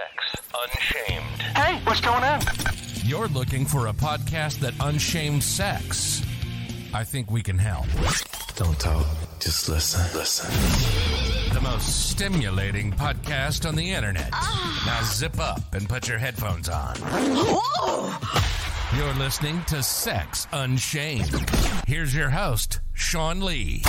Sex Unshamed. Hey, what's going on? You're looking for a podcast that unshames sex. I think we can help. Don't talk, just listen. Listen. The most stimulating podcast on the internet. Ah. Now zip up and put your headphones on. You're listening to Sex Unshamed. Here's your host, Sean Lee.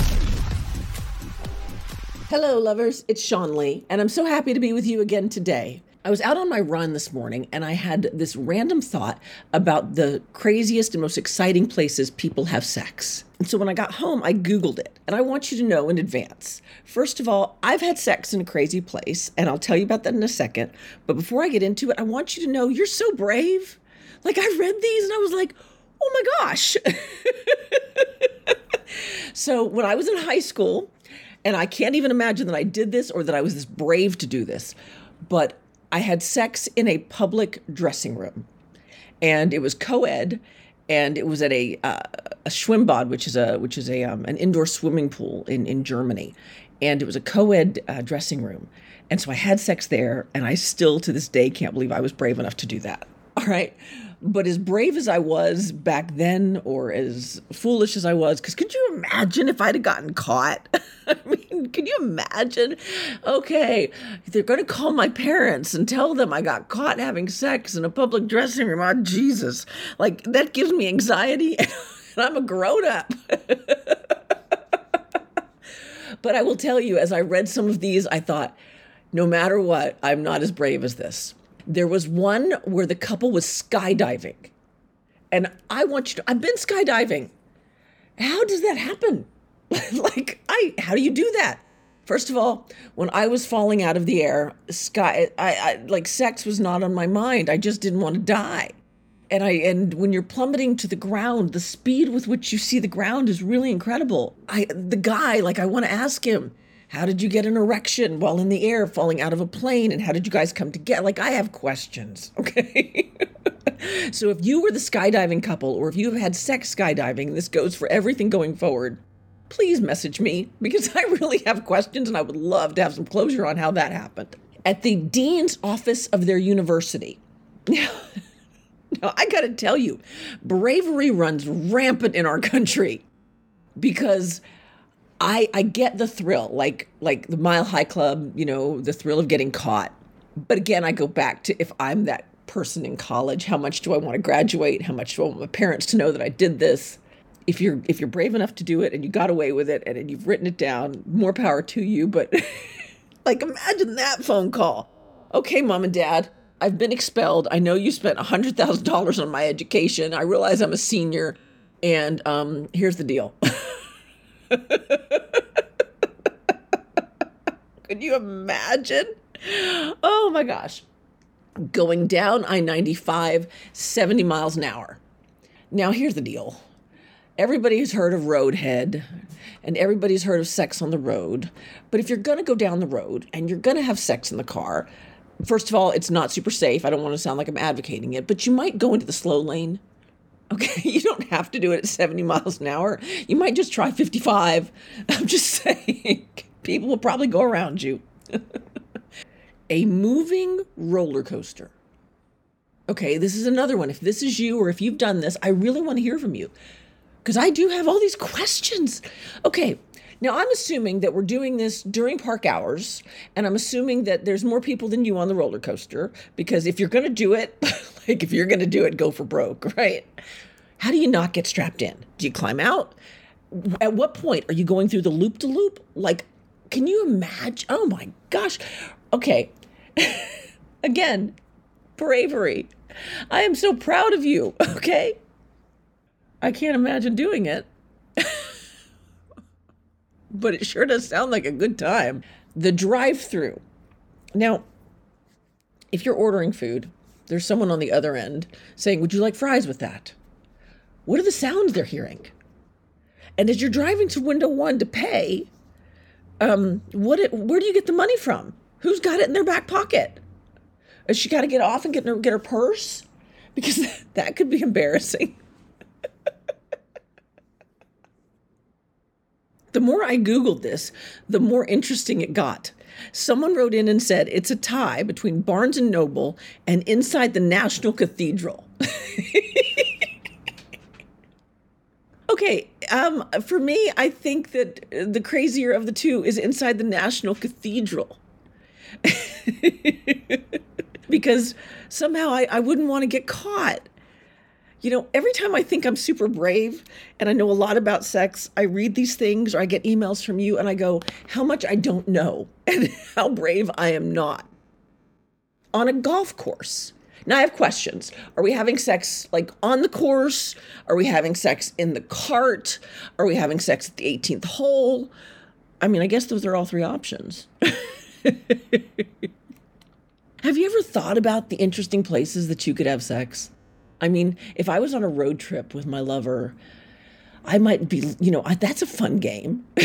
Hello, lovers. It's Sean Lee, and I'm so happy to be with you again today. I was out on my run this morning and I had this random thought about the craziest and most exciting places people have sex. And so when I got home, I Googled it. And I want you to know in advance. First of all, I've had sex in a crazy place, and I'll tell you about that in a second. But before I get into it, I want you to know you're so brave. Like, I read these and I was like, oh my gosh. so when I was in high school, and I can't even imagine that I did this or that I was this brave to do this, but I had sex in a public dressing room, and it was co-ed, and it was at a uh, a Schwimmbad, which is a which is a um, an indoor swimming pool in in Germany, and it was a co-ed uh, dressing room, and so I had sex there, and I still to this day can't believe I was brave enough to do that. All right. But as brave as I was back then, or as foolish as I was, because could you imagine if I'd have gotten caught? I mean, can you imagine? Okay, they're going to call my parents and tell them I got caught having sex in a public dressing room. Oh, Jesus. Like, that gives me anxiety, and I'm a grown up. but I will tell you, as I read some of these, I thought, no matter what, I'm not as brave as this. There was one where the couple was skydiving. And I want you to, I've been skydiving. How does that happen? like, I, how do you do that? First of all, when I was falling out of the air, sky, I, I like sex was not on my mind. I just didn't want to die. And I, and when you're plummeting to the ground, the speed with which you see the ground is really incredible. I, the guy, like, I want to ask him, how did you get an erection while in the air falling out of a plane? And how did you guys come together? Like, I have questions, okay? so, if you were the skydiving couple, or if you have had sex skydiving, this goes for everything going forward, please message me because I really have questions and I would love to have some closure on how that happened. At the dean's office of their university. Now, I gotta tell you, bravery runs rampant in our country because I I get the thrill, like like the Mile High Club, you know, the thrill of getting caught. But again, I go back to if I'm that person in college, how much do I want to graduate? How much do I want my parents to know that I did this? If you're if you're brave enough to do it and you got away with it and, and you've written it down, more power to you. But like imagine that phone call. Okay, mom and dad, I've been expelled. I know you spent hundred thousand dollars on my education. I realize I'm a senior, and um, here's the deal. Could you imagine? Oh my gosh. Going down I 95, 70 miles an hour. Now, here's the deal everybody's heard of roadhead and everybody's heard of sex on the road. But if you're going to go down the road and you're going to have sex in the car, first of all, it's not super safe. I don't want to sound like I'm advocating it, but you might go into the slow lane. Okay, you don't have to do it at 70 miles an hour. You might just try 55. I'm just saying, people will probably go around you. a moving roller coaster. Okay, this is another one. If this is you or if you've done this, I really want to hear from you because I do have all these questions. Okay, now I'm assuming that we're doing this during park hours, and I'm assuming that there's more people than you on the roller coaster because if you're going to do it, like if you're going to do it, go for broke, right? How do you not get strapped in? Do you climb out? At what point are you going through the loop to loop? Like, can you imagine? Oh my gosh. Okay. Again, bravery. I am so proud of you, okay? I can't imagine doing it. But it sure does sound like a good time. The drive through. Now, if you're ordering food, there's someone on the other end saying, Would you like fries with that? What are the sounds they're hearing? And as you're driving to window one to pay, um, what it, where do you get the money from? Who's got it in their back pocket? Has she got to get off and get her, get her purse? Because that could be embarrassing. The more I Googled this, the more interesting it got. Someone wrote in and said it's a tie between Barnes and Noble and inside the National Cathedral. okay, um, for me, I think that the crazier of the two is inside the National Cathedral. because somehow I, I wouldn't want to get caught. You know, every time I think I'm super brave and I know a lot about sex, I read these things or I get emails from you and I go, how much I don't know and how brave I am not. On a golf course. Now I have questions. Are we having sex like on the course? Are we having sex in the cart? Are we having sex at the 18th hole? I mean, I guess those are all three options. have you ever thought about the interesting places that you could have sex? I mean, if I was on a road trip with my lover, I might be, you know, that's a fun game.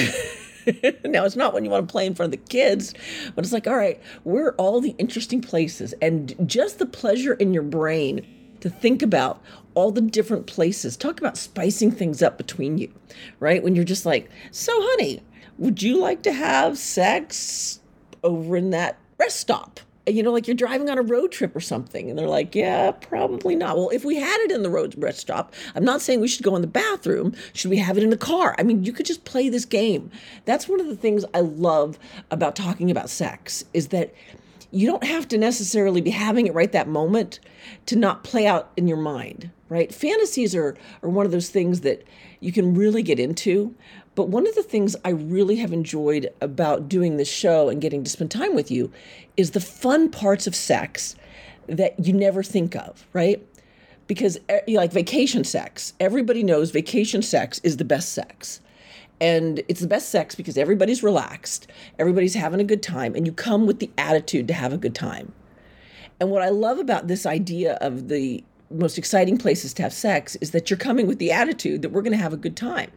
now, it's not when you want to play in front of the kids, but it's like, all right, where are all the interesting places? And just the pleasure in your brain to think about all the different places. Talk about spicing things up between you, right? When you're just like, so, honey, would you like to have sex over in that rest stop? You know, like you're driving on a road trip or something, and they're like, yeah, probably not. Well, if we had it in the road rest stop, I'm not saying we should go in the bathroom. Should we have it in the car? I mean, you could just play this game. That's one of the things I love about talking about sex is that you don't have to necessarily be having it right that moment to not play out in your mind, right? Fantasies are, are one of those things that you can really get into. But one of the things I really have enjoyed about doing this show and getting to spend time with you is the fun parts of sex that you never think of, right? Because like vacation sex, everybody knows vacation sex is the best sex. And it's the best sex because everybody's relaxed, everybody's having a good time, and you come with the attitude to have a good time. And what I love about this idea of the most exciting places to have sex is that you're coming with the attitude that we're going to have a good time.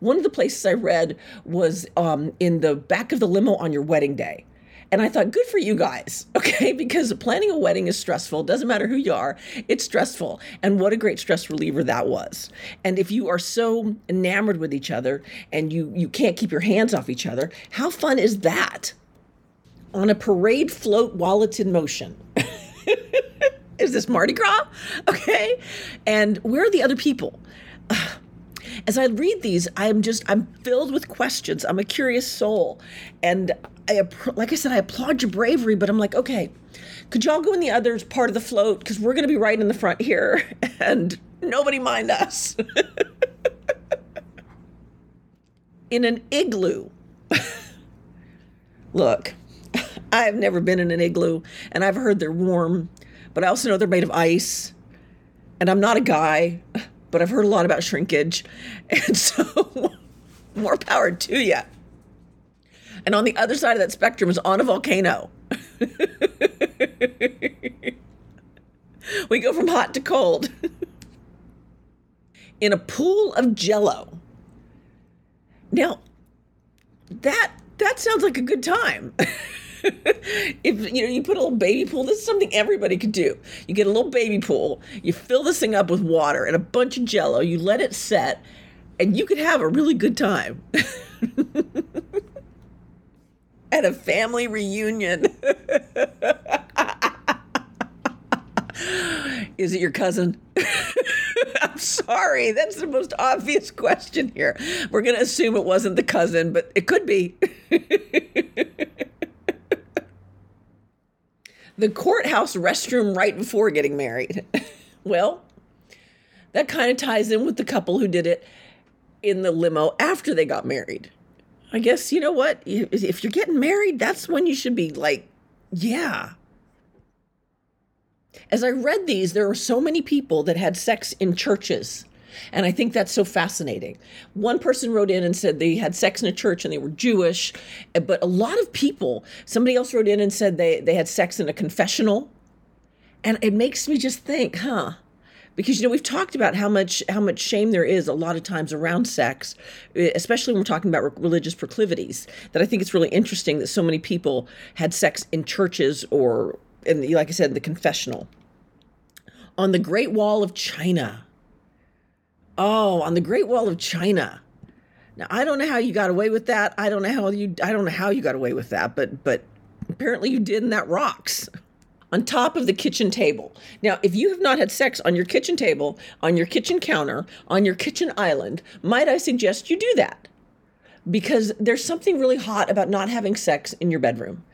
One of the places I read was um, in the back of the limo on your wedding day. And I thought, good for you guys, okay? Because planning a wedding is stressful. Doesn't matter who you are, it's stressful. And what a great stress reliever that was. And if you are so enamored with each other and you you can't keep your hands off each other, how fun is that? On a parade float while it's in motion. is this Mardi Gras? Okay. And where are the other people? as I read these, I'm just I'm filled with questions. I'm a curious soul, and I like I said, I applaud your bravery. But I'm like, okay, could y'all go in the other part of the float because we're going to be right in the front here, and nobody mind us. in an igloo. Look, I've never been in an igloo, and I've heard they're warm, but I also know they're made of ice. And I'm not a guy but I've heard a lot about shrinkage. And so, more power to you. And on the other side of that spectrum is on a volcano. we go from hot to cold. In a pool of jello. Now, that that sounds like a good time. if you know you put a little baby pool, this is something everybody could do. You get a little baby pool, you fill this thing up with water and a bunch of jello, you let it set, and you could have a really good time. At a family reunion. Is it your cousin? I'm sorry. That's the most obvious question here. We're going to assume it wasn't the cousin, but it could be the courthouse restroom right before getting married. well, that kind of ties in with the couple who did it in the limo after they got married. I guess, you know what? If you're getting married, that's when you should be like, yeah. As I read these, there were so many people that had sex in churches and I think that's so fascinating. One person wrote in and said they had sex in a church and they were Jewish, eh, but a lot of people, somebody else wrote in and said they, they had sex in a confessional. And it makes me just think, huh? Because you know we've talked about how much how much shame there is a lot of times around sex, eh, especially when we're talking about religious proclivities. That I think it's really interesting that so many people had sex in churches or, in like I said, the confessional. On the Great Wall of China, Oh, on the Great Wall of China. Now I don't know how you got away with that. I don't know how you I don't know how you got away with that, but but apparently you did and that rocks. On top of the kitchen table. Now, if you have not had sex on your kitchen table, on your kitchen counter, on your kitchen island, might I suggest you do that? Because there's something really hot about not having sex in your bedroom.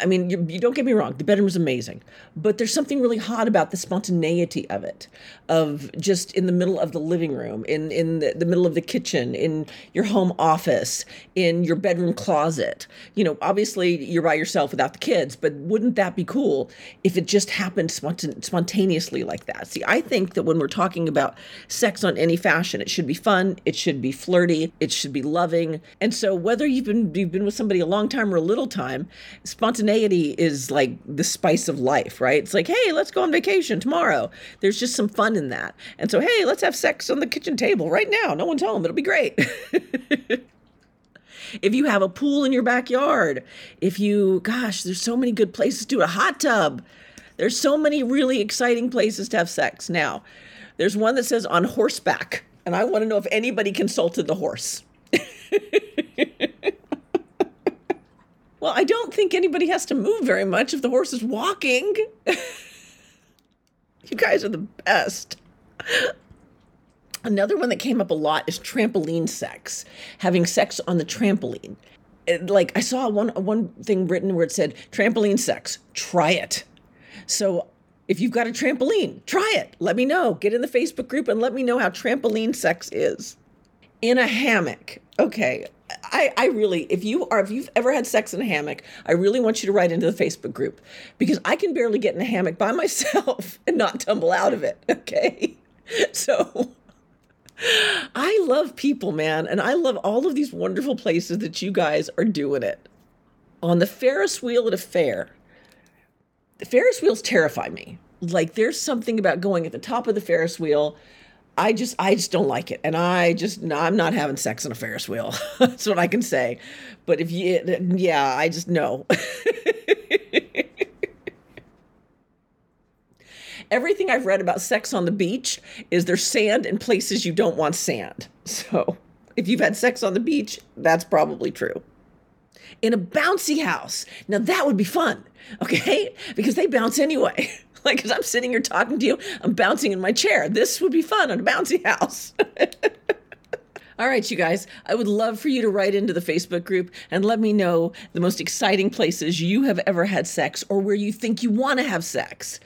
I mean, you, you, don't get me wrong, the bedroom is amazing, but there's something really hot about the spontaneity of it, of just in the middle of the living room, in in the, the middle of the kitchen, in your home office, in your bedroom closet. You know, obviously you're by yourself without the kids, but wouldn't that be cool if it just happened spontan- spontaneously like that? See, I think that when we're talking about sex on any fashion, it should be fun, it should be flirty, it should be loving, and so whether you've been you've been with somebody a long time or a little time, spontaneity spontaneity is like the spice of life, right? It's like, hey, let's go on vacation tomorrow. There's just some fun in that. And so, hey, let's have sex on the kitchen table right now. No one one's home. It'll be great. if you have a pool in your backyard, if you, gosh, there's so many good places to do a hot tub. There's so many really exciting places to have sex. Now, there's one that says on horseback, and I want to know if anybody consulted the horse. Well, I don't think anybody has to move very much if the horse is walking. you guys are the best. Another one that came up a lot is trampoline sex, having sex on the trampoline. It, like I saw one one thing written where it said trampoline sex, try it. So if you've got a trampoline, try it. Let me know. Get in the Facebook group and let me know how trampoline sex is. In a hammock. Okay, I, I really, if you are, if you've ever had sex in a hammock, I really want you to write into the Facebook group because I can barely get in a hammock by myself and not tumble out of it. Okay. So I love people, man. And I love all of these wonderful places that you guys are doing it. On the Ferris wheel at a fair, the Ferris wheels terrify me. Like there's something about going at the top of the Ferris wheel I just I just don't like it, and I just no, I'm not having sex on a Ferris wheel. That's what I can say. But if you, yeah, I just no. Everything I've read about sex on the beach is there's sand in places you don't want sand. So if you've had sex on the beach, that's probably true. In a bouncy house, now that would be fun, okay? Because they bounce anyway. like, because I'm sitting here talking to you, I'm bouncing in my chair. This would be fun on a bouncy house. All right, you guys, I would love for you to write into the Facebook group and let me know the most exciting places you have ever had sex or where you think you want to have sex.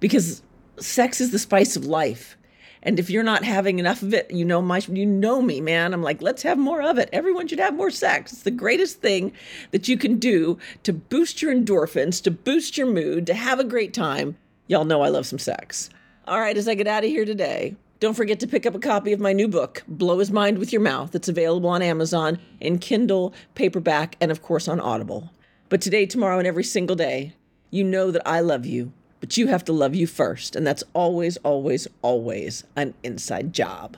Because sex is the spice of life. And if you're not having enough of it, you know my you know me, man. I'm like, let's have more of it. Everyone should have more sex. It's the greatest thing that you can do to boost your endorphins, to boost your mood, to have a great time. Y'all know I love some sex. All right, as I get out of here today, don't forget to pick up a copy of my new book, Blow His Mind with Your Mouth. It's available on Amazon in Kindle, paperback, and of course on Audible. But today, tomorrow, and every single day, you know that I love you but you have to love you first. And that's always, always, always an inside job.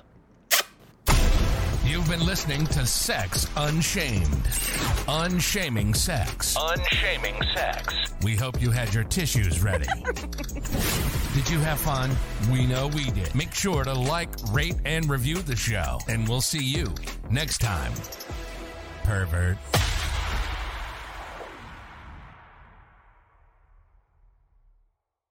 You've been listening to Sex Unshamed. Unshaming sex. Unshaming sex. We hope you had your tissues ready. did you have fun? We know we did. Make sure to like, rate, and review the show. And we'll see you next time. Pervert.